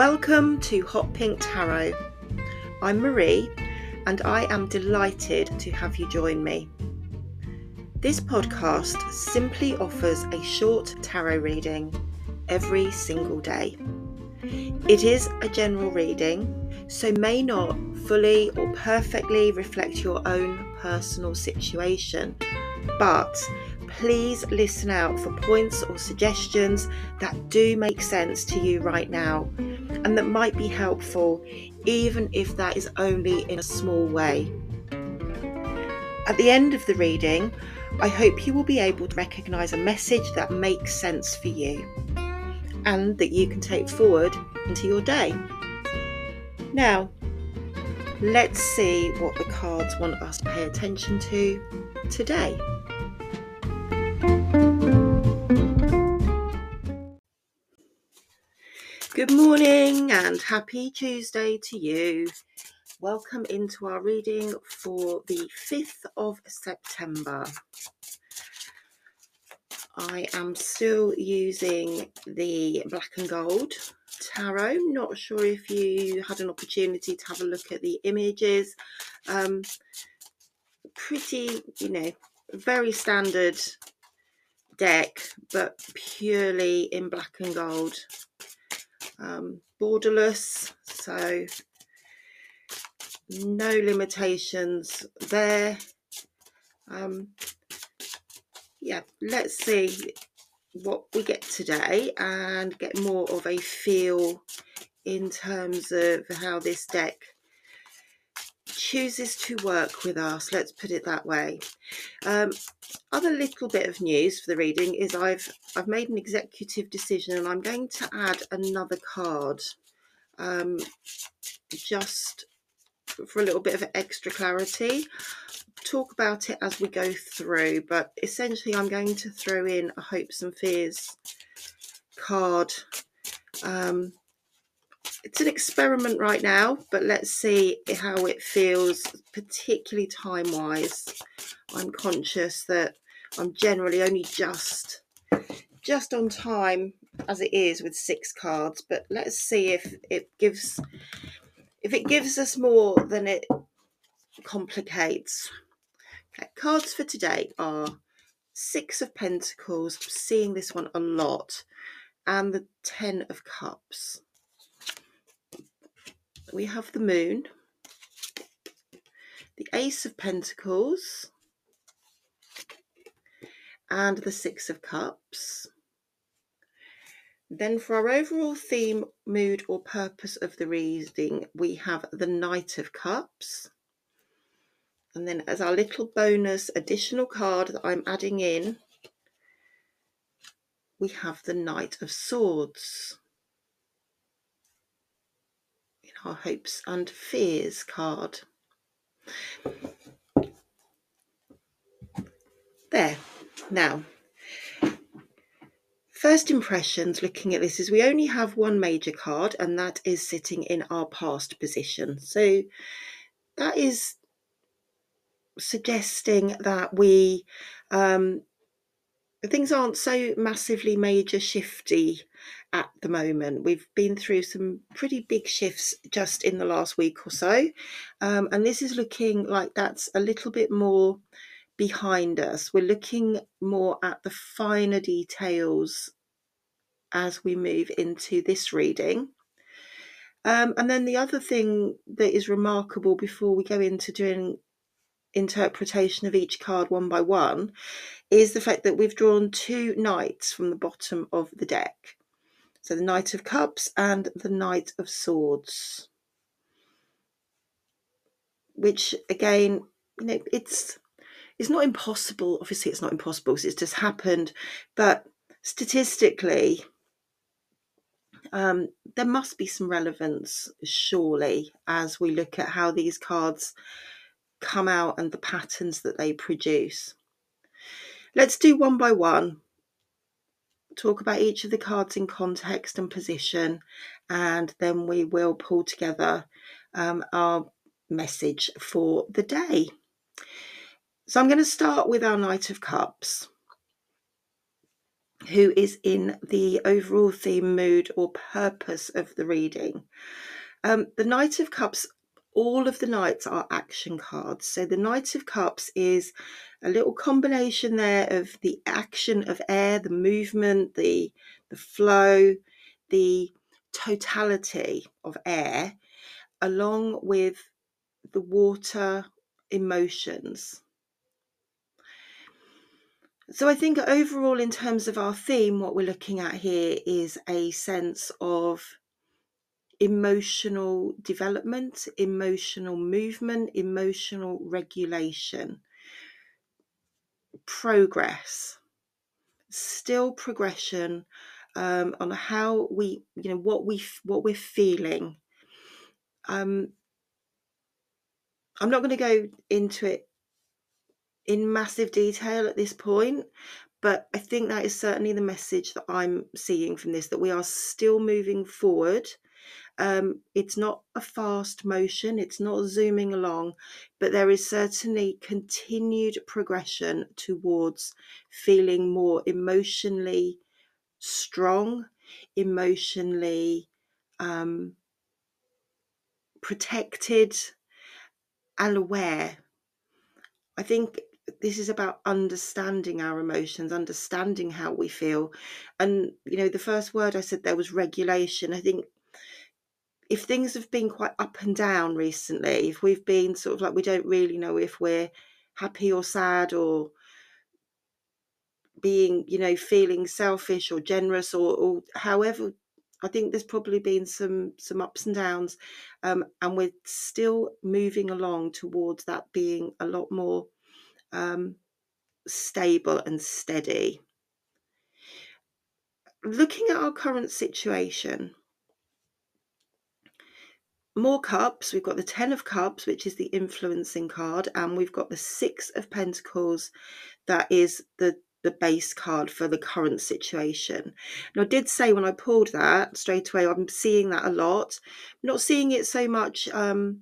Welcome to Hot Pink Tarot. I'm Marie and I am delighted to have you join me. This podcast simply offers a short tarot reading every single day. It is a general reading, so may not fully or perfectly reflect your own personal situation, but please listen out for points or suggestions that do make sense to you right now and that might be helpful, even if that is only in a small way. At the end of the reading, I hope you will be able to recognise a message that makes sense for you and that you can take forward into your day. Now, let's see what the cards want us to pay attention to today. Good morning and happy Tuesday to you. Welcome into our reading for the 5th of September. I am still using the black and gold tarot. Not sure if you had an opportunity to have a look at the images. Um, pretty, you know, very standard deck, but purely in black and gold um, borderless, so no limitations there. Um, yeah, let's see what we get today and get more of a feel in terms of how this deck chooses to work with us let's put it that way. Um, other little bit of news for the reading is I've I've made an executive decision and I'm going to add another card. Um, just for a little bit of extra clarity. Talk about it as we go through but essentially I'm going to throw in a hopes and fears card. Um, it's an experiment right now, but let's see how it feels, particularly time wise. I'm conscious that I'm generally only just just on time as it is with six cards, but let's see if it gives if it gives us more than it complicates. Okay, cards for today are Six of Pentacles, seeing this one a lot, and the Ten of Cups we have the moon, the ace of pentacles, and the six of cups. Then for our overall theme, mood or purpose of the reading, we have the Knight of Cups. And then as our little bonus additional card that I'm adding in, we have the Knight of Swords. Our hopes and fears card. There. Now, first impressions looking at this is we only have one major card, and that is sitting in our past position. So that is suggesting that we um, things aren't so massively major shifty at the moment. We've been through some pretty big shifts just in the last week or so, um, and this is looking like that's a little bit more behind us. We're looking more at the finer details as we move into this reading. Um, and then the other thing that is remarkable before we go into doing interpretation of each card one by one is the fact that we've drawn two knights from the bottom of the deck. So the Knight of Cups and the Knight of Swords. Which again, you know, it's it's not impossible. Obviously, it's not impossible because it's just happened, but statistically, um, there must be some relevance, surely, as we look at how these cards come out and the patterns that they produce. Let's do one by one. Talk about each of the cards in context and position, and then we will pull together um, our message for the day. So I'm going to start with our Knight of Cups. who is in the overall theme, mood, or purpose of the reading. Um, the Knight of Cups, all of the Knights are action cards. So the Knight of Cups is a little combination there of the action of air, the movement, the the flow, the totality of air, along with the water emotions. So I think overall, in terms of our theme, what we're looking at here is a sense of emotional development, emotional movement, emotional regulation, progress, still progression um, on how we, you know, what we what we're feeling. Um, I'm not going to go into it in massive detail at this point, but I think that is certainly the message that I'm seeing from this that we are still moving forward. Um, it's not a fast motion, it's not zooming along, but there is certainly continued progression towards feeling more emotionally strong, emotionally um, protected, and aware. I think this is about understanding our emotions, understanding how we feel. And, you know, the first word I said there was regulation. I think if things have been quite up and down recently, if we've been sort of like we don't really know if we're happy or sad or being, you know, feeling selfish or generous or, or however I think there's probably been some some ups and downs, um, and we're still moving along towards that being a lot more um, stable and steady. Looking at our current situation, more cups. We've got the Ten of Cups, which is the influencing card, and we've got the Six of Pentacles, that is the the base card for the current situation. And I did say when I pulled that straight away, I'm seeing that a lot. I'm not seeing it so much um,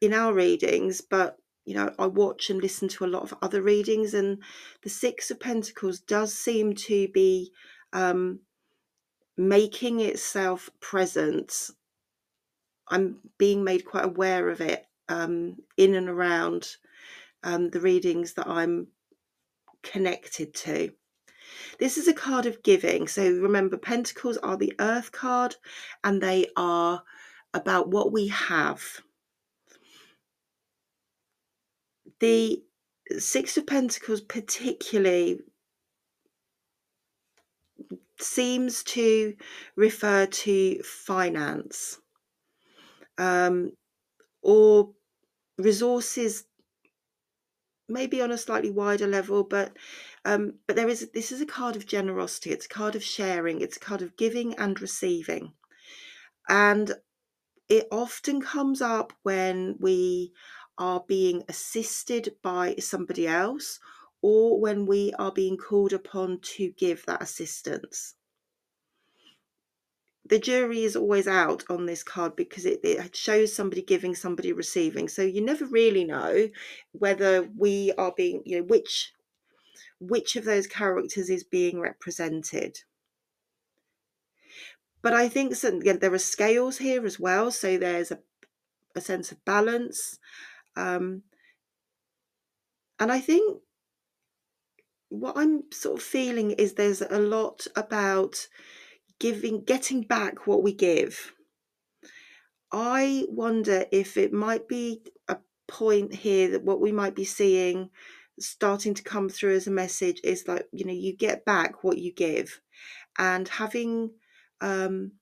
in our readings, but you know, I watch and listen to a lot of other readings, and the Six of Pentacles does seem to be um, making itself present. I'm being made quite aware of it um, in and around um, the readings that I'm connected to. This is a card of giving. So remember, Pentacles are the Earth card and they are about what we have. The Six of Pentacles, particularly, seems to refer to finance um, or resources, maybe on a slightly wider level, but um, but there is this is a card of generosity. It's a card of sharing. It's a card of giving and receiving, and it often comes up when we are being assisted by somebody else or when we are being called upon to give that assistance. The jury is always out on this card because it, it shows somebody giving, somebody receiving. So you never really know whether we are being, you know, which which of those characters is being represented. But I think so, again, there are scales here as well. So there's a, a sense of balance. Um, and I think what I'm sort of feeling is there's a lot about giving, getting back what we give. I wonder if it might be a point here that what we might be seeing starting to come through as a message is like, you know, you get back what you give. And having um,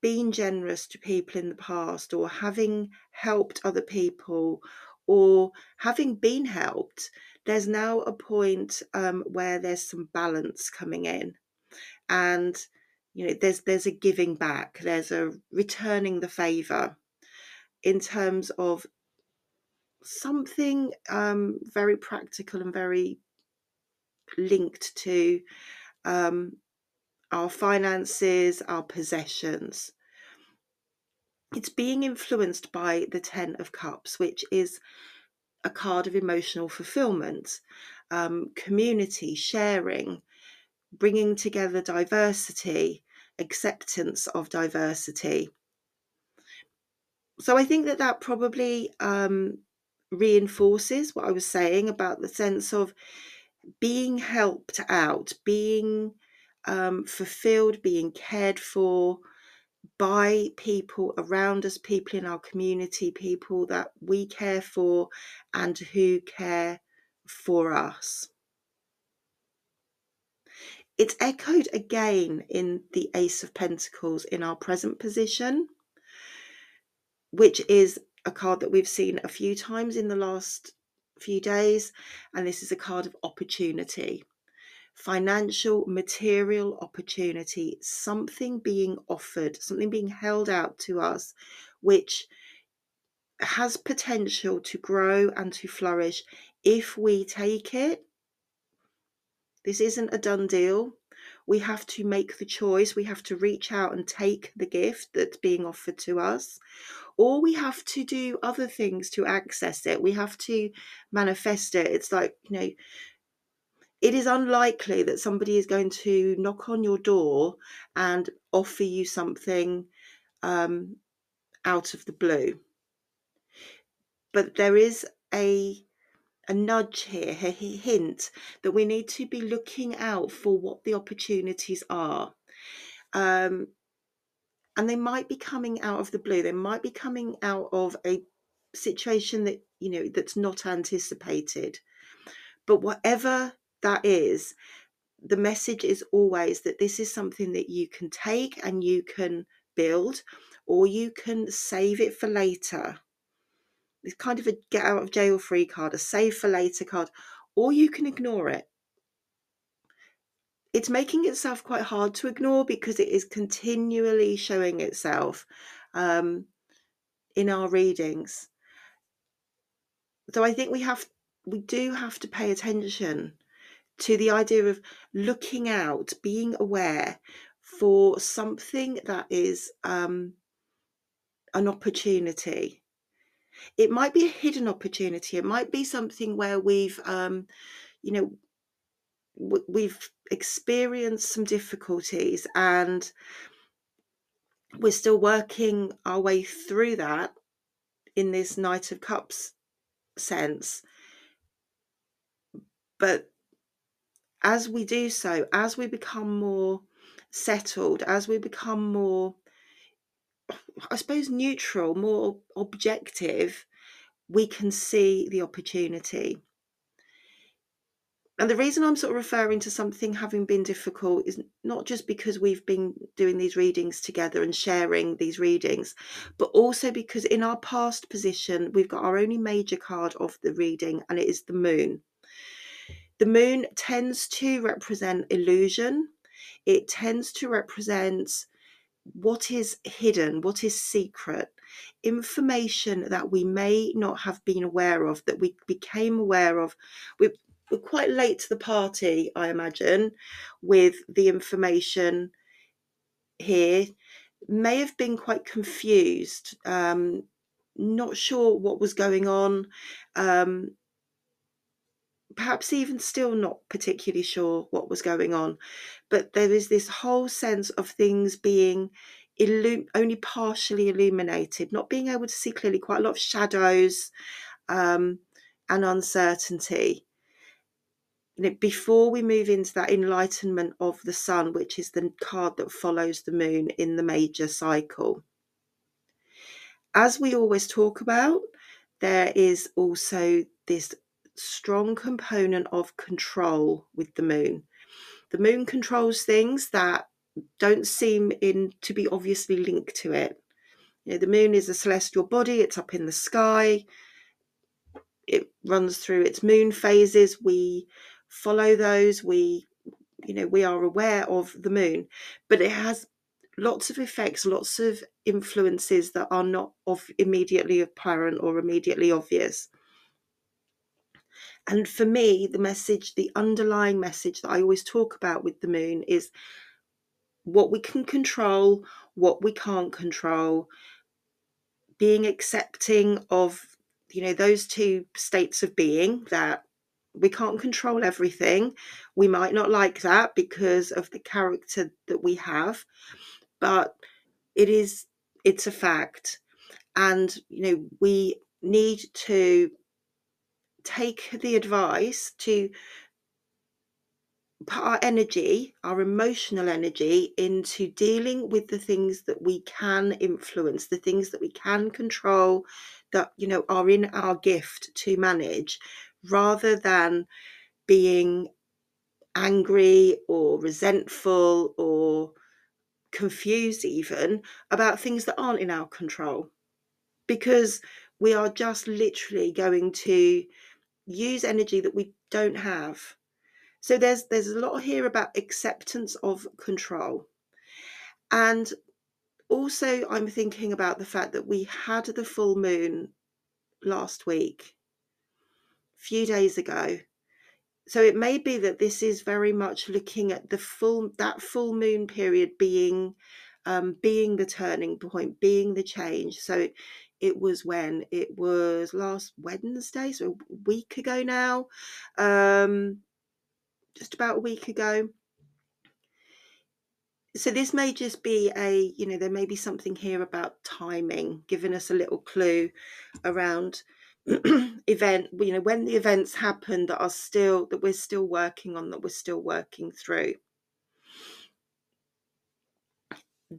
been generous to people in the past or having helped other people or having been helped, there's now a point um, where there's some balance coming in. And you know there's there's a giving back there's a returning the favor in terms of something um, very practical and very linked to um, our finances, our possessions. It's being influenced by the Ten of Cups, which is a card of emotional fulfillment, um, community, sharing, bringing together diversity, acceptance of diversity. So I think that that probably um, reinforces what I was saying about the sense of being helped out, being um, fulfilled, being cared for by people around us, people in our community, people that we care for and who care for us. It's echoed again in the Ace of Pentacles in our present position, which is a card that we've seen a few times in the last few days. And this is a card of opportunity financial, material opportunity, something being offered, something being held out to us, which has potential to grow and to flourish if we take it. This isn't a done deal. We have to make the choice. We have to reach out and take the gift that's being offered to us. Or we have to do other things to access it. We have to manifest it. It's like, you know, it is unlikely that somebody is going to knock on your door and offer you something um, out of the blue. But there is a a nudge here, a hint that we need to be looking out for what the opportunities are. Um, and they might be coming out of the blue. They might be coming out of a situation that you know that's not anticipated. But whatever that is the message is always that this is something that you can take and you can build or you can save it for later it's kind of a get out of jail free card a save for later card or you can ignore it it's making itself quite hard to ignore because it is continually showing itself um, in our readings so i think we have we do have to pay attention to the idea of looking out, being aware for something that is um, an opportunity. It might be a hidden opportunity. It might be something where we've, um, you know, we've experienced some difficulties and we're still working our way through that in this Knight of Cups sense. But as we do so, as we become more settled, as we become more, I suppose, neutral, more objective, we can see the opportunity. And the reason I'm sort of referring to something having been difficult is not just because we've been doing these readings together and sharing these readings, but also because in our past position, we've got our only major card of the reading, and it is the moon. The moon tends to represent illusion, it tends to represent what is hidden, what is secret, information that we may not have been aware of, that we became aware of. We're, we're quite late to the party, I imagine, with the information here. May have been quite confused, um, not sure what was going on. Um, perhaps even still not particularly sure what was going on. But there is this whole sense of things being only partially illuminated, not being able to see clearly, quite a lot of shadows um, and uncertainty. You know, before we move into that enlightenment of the sun, which is the card that follows the moon in the major cycle. As we always talk about, there is also this strong component of control with the moon. The moon controls things that don't seem in to be obviously linked to it. You know, the moon is a celestial body, it's up in the sky, it runs through its moon phases. We follow those, we you know, we are aware of the moon, but it has lots of effects, lots of influences that are not of immediately apparent or immediately obvious. And for me, the message, the underlying message that I always talk about with the moon is what we can control, what we can't control, being accepting of, you know, those two states of being that we can't control everything. We might not like that because of the character that we have, but it is it's a fact. And you know, we need to take the advice to put our energy, our emotional energy, into dealing with the things that we can influence, the things that we can control, that you know are in our gift to manage, rather than being angry or resentful or confused even about things that aren't in our control. Because we are just literally going to use energy that we don't have. So there's there's a lot here about acceptance of control. And also i'm thinking about the fact that we had the full moon last week a few days ago. So it may be that this is very much looking at the full that full moon period being um, being the turning point being the change. So it was when it was last wednesday so a week ago now um, just about a week ago. So this may just be a you know there may be something here about timing giving us a little clue around event you know when the events happen that are still that we're still working on that we're still working through.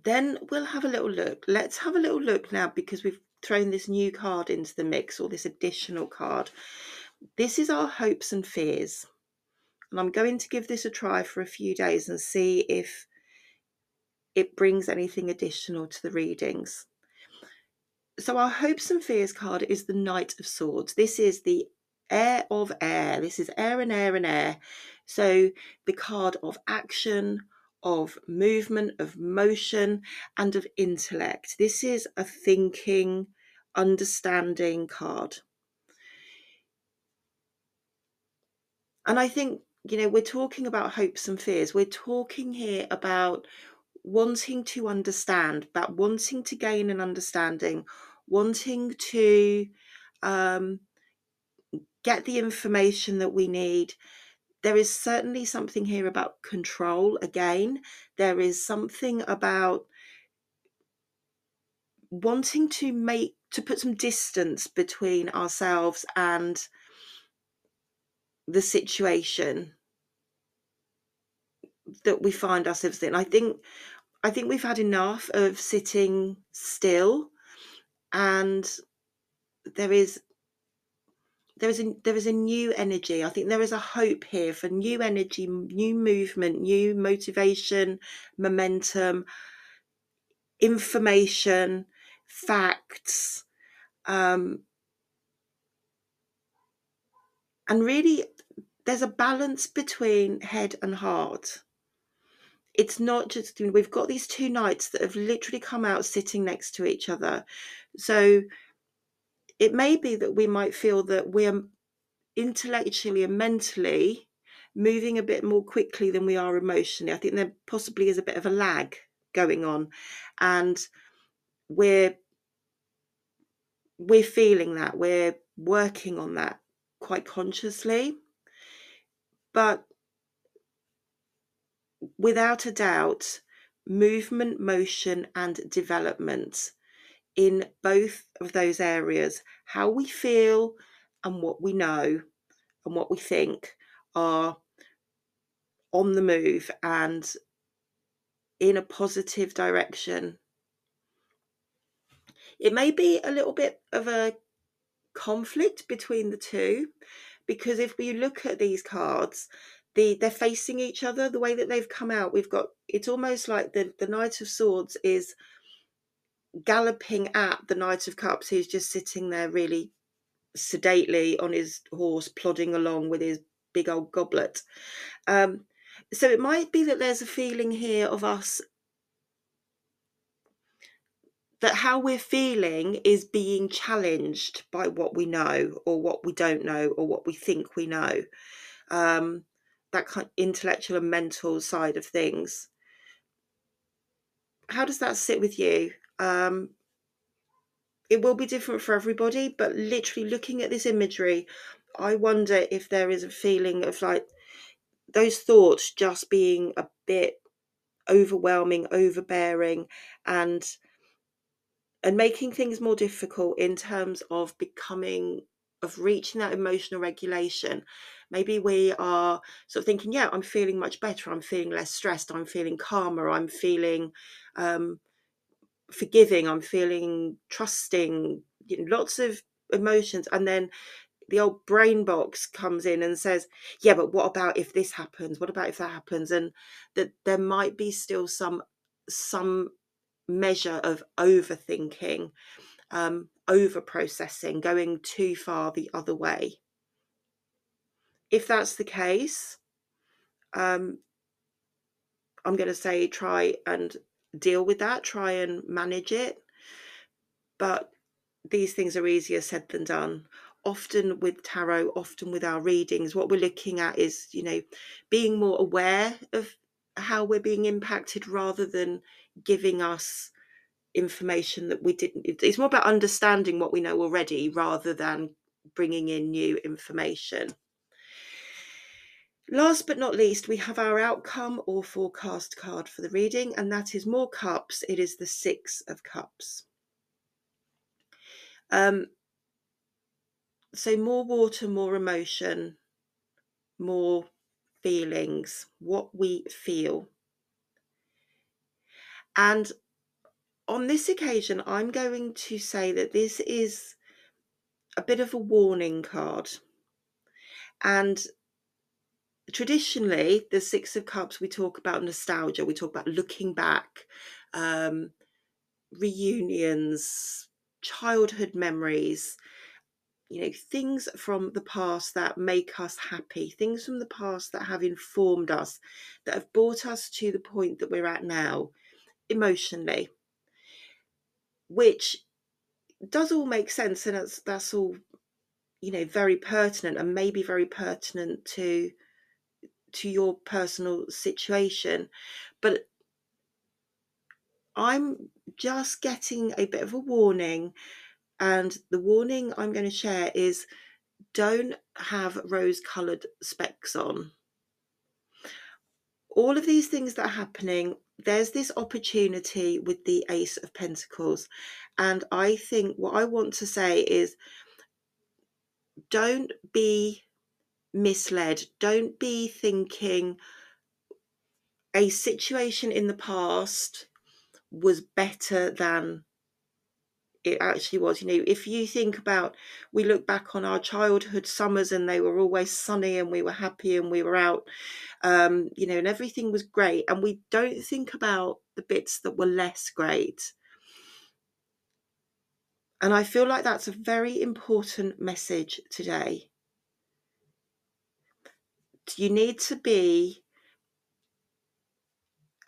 Then we'll have a little look. Let's have a little look now because we've thrown this new card into the mix or this additional card this is our hopes and fears and i'm going to give this a try for a few days and see if it brings anything additional to the readings so our hopes and fears card is the Knight of Swords. This is the air of air. This is air and air and air. So the card of action, of movement, of motion, and of intellect. This is a thinking, understanding card. And I think, you know, we're talking about hopes and fears. We're talking here about wanting to understand, about wanting to gain an understanding wanting to um, get the information that we need. There is certainly something here about control again. There is something about wanting to make to put some distance between ourselves and the situation that we find ourselves in. I think I think we've had enough of sitting still and there is there is a there is a new energy i think there is a hope here for new energy new movement new motivation momentum information facts um, and really there's a balance between head and heart. It's not just we've got these two knights that have literally come out sitting next to each other. So it may be that we might feel that we're intellectually and mentally moving a bit more quickly than we are emotionally. I think there possibly is a bit of a lag going on, and we're we're feeling that we're working on that quite consciously, but without a doubt, movement, motion, and development in both of those areas how we feel and what we know and what we think are on the move and in a positive direction. It may be a little bit of a conflict between the two because if we look at these cards, the they're facing each other the way that they've come out. We've got it's almost like the the Knight of Swords is galloping at the Knight of Cups, who's just sitting there really sedately on his horse, plodding along with his big old goblet. Um, so it might be that there's a feeling here of us that how we're feeling is being challenged by what we know or what we don't know or what we think we know. Um, that kind of intellectual and mental side of things. How does that sit with you? Um, it will be different for everybody, but literally looking at this imagery I wonder if there is a feeling of like those thoughts just being a bit overwhelming, overbearing, and and making things more difficult in terms of becoming of reaching that emotional regulation. Maybe we are sort of thinking yeah i'm feeling much better. I'm feeling less stressed. I'm feeling calmer. I'm feeling um, forgiving. I'm feeling trusting. You know, lots of emotions and then the old brain box comes in and says yeah but what about if this happens? What about if that happens? And that there might be still some some measure of overthinking um, over processing going too far the other way. If that's the case um, i'm going to say try and deal with that try and manage it. But these things are easier said than done. Often with tarot often with our readings what we're looking at is you know being more aware of how we're being impacted rather than giving us information that we didn't it's more about understanding what we know already rather than bringing in new information. Last but not least we have our outcome or forecast card for the reading and that is more cups. It is the six of cups. Um so more water more emotion more feelings what we feel and on this occasion, I'm going to say that this is a bit of a warning card. And traditionally, the Six of Cups, we talk about nostalgia, we talk about looking back, um, reunions, childhood memories, you know, things from the past that make us happy, things from the past that have informed us, that have brought us to the point that we're at now emotionally which does all make sense and that's that's all you know very pertinent and maybe very pertinent to to your personal situation. But i'm just getting a bit of a warning and the warning i'm going to share is don't have rose colored specs on all of these things that are happening there's this opportunity with the ace of pentacles. And i think what i want to say is don't be misled. Don't be thinking a situation in the past was better than it actually was you know if you think about we look back on our childhood summers and they were always sunny and we were happy and we were out um, you know and everything was great and we don't think about the bits that were less great. And i feel like that's a very important message today. You need to be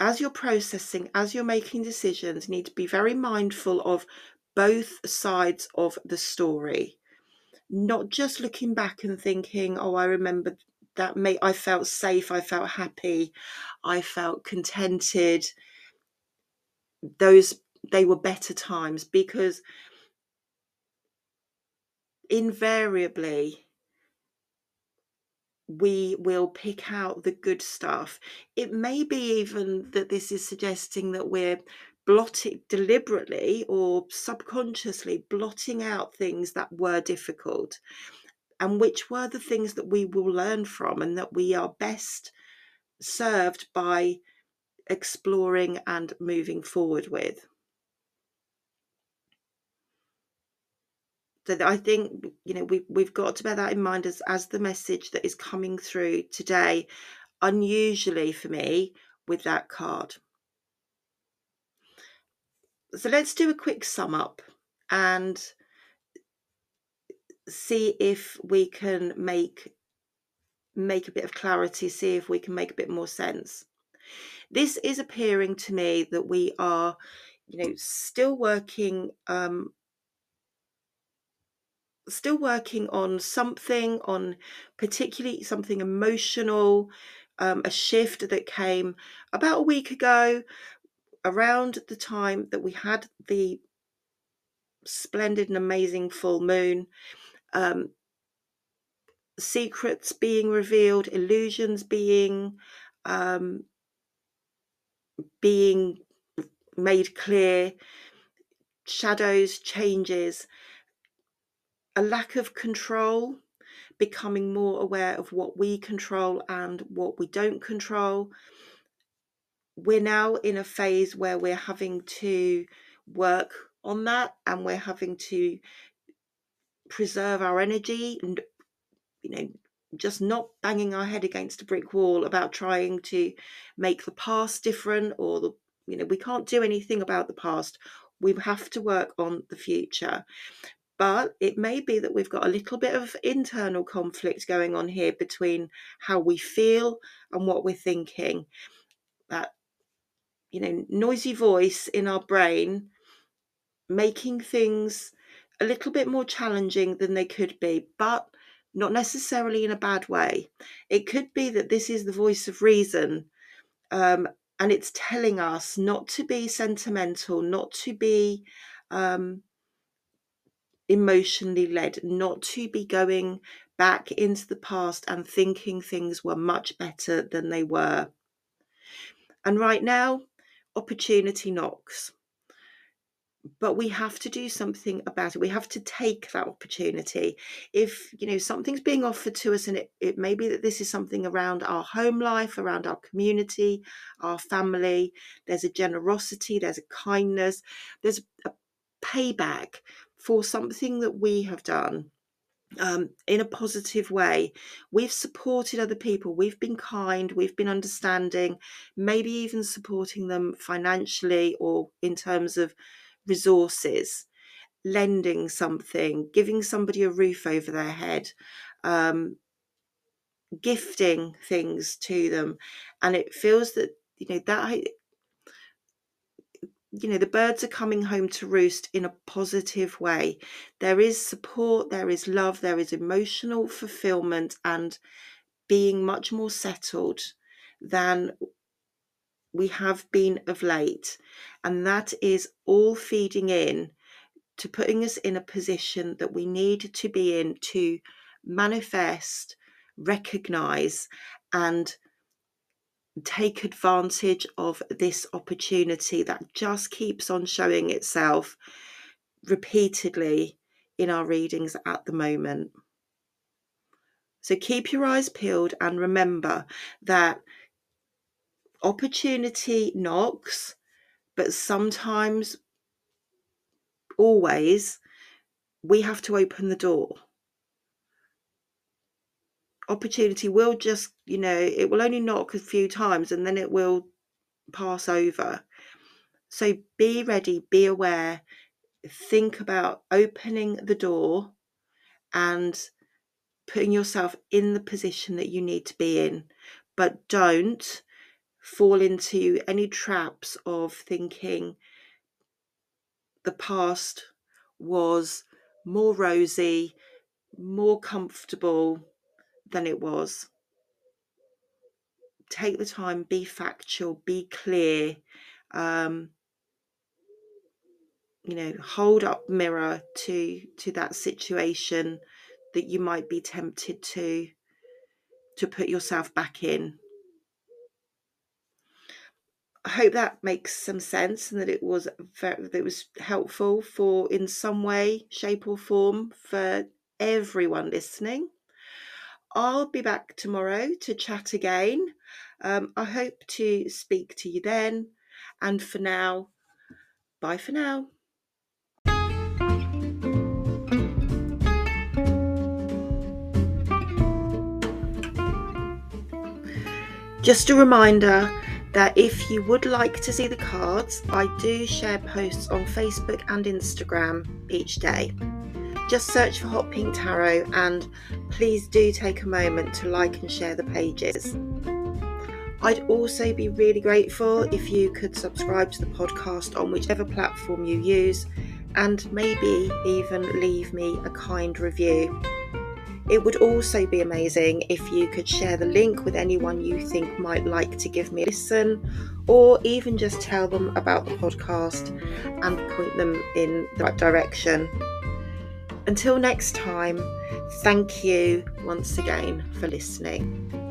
as you're processing as you're making decisions you need to be very mindful of both sides of the story. Not just looking back and thinking oh i remember that made i felt safe i felt happy i felt contented. Those they were better times because invariably we will pick out the good stuff. It may be even that this is suggesting that we're blotting deliberately or subconsciously blotting out things that were difficult and which were the things that we will learn from and that we are best served by exploring and moving forward with. So I think you know we we've got to bear that in mind as as the message that is coming through today, unusually for me with that card. So let's do a quick sum up and see if we can make make a bit of clarity, see if we can make a bit more sense. This is appearing to me that we are, you know, still working um, still working on something on particularly something emotional um, a shift that came about a week ago around the time that we had the splendid and amazing full moon um, secrets being revealed, illusions being um, being made clear, shadows, changes, a lack of control, becoming more aware of what we control and what we don't control. We're now in a phase where we're having to work on that and we're having to preserve our energy and you know just not banging our head against a brick wall about trying to make the past different or the you know we can't do anything about the past. We have to work on the future. But it may be that we've got a little bit of internal conflict going on here between how we feel and what we're thinking you know noisy voice in our brain making things a little bit more challenging than they could be but not necessarily in a bad way. It could be that this is the voice of reason um, and it's telling us not to be sentimental, not to be um, emotionally led, not to be going back into the past and thinking things were much better than they were. And right now, opportunity knocks. But we have to do something about it. We have to take that opportunity. If you know something's being offered to us and it, it may be that this is something around our home life around our community our family there's a generosity there's a kindness there's a payback for something that we have done um, in a positive way. We've supported other people, we've been kind, we've been understanding, maybe even supporting them financially or in terms of resources, lending something, giving somebody a roof over their head, um, gifting things to them. And it feels that, you know, that you know the birds are coming home to roost in a positive way there is support there is love there is emotional fulfillment and being much more settled than we have been of late. And that is all feeding in to putting us in a position that we need to be in to manifest, recognize, and take advantage of this opportunity that just keeps on showing itself repeatedly in our readings at the moment. So keep your eyes peeled and remember that opportunity knocks, but sometimes, always, we have to open the door. Opportunity will just, you know, it will only knock a few times and then it will pass over. So be ready, be aware, think about opening the door and putting yourself in the position that you need to be in. But don't fall into any traps of thinking the past was more rosy, more comfortable than it was. Take the time, be factual, be clear. Um, you know, hold up mirror to to that situation that you might be tempted to to put yourself back in. I hope that makes some sense and that it was that it was helpful for in some way, shape or form for everyone listening. I'll be back tomorrow to chat again. Um, I hope to speak to you then. And for now, bye for now. Just a reminder that if you would like to see the cards, I do share posts on Facebook and Instagram each day. Just search for Hot Pink Tarot and please do take a moment to like and share the pages. I'd also be really grateful if you could subscribe to the podcast on whichever platform you use and maybe even leave me a kind review. It would also be amazing if you could share the link with anyone you think might like to give me a listen, or even just tell them about the podcast and point them in the right direction. Until next time, thank you once again for listening.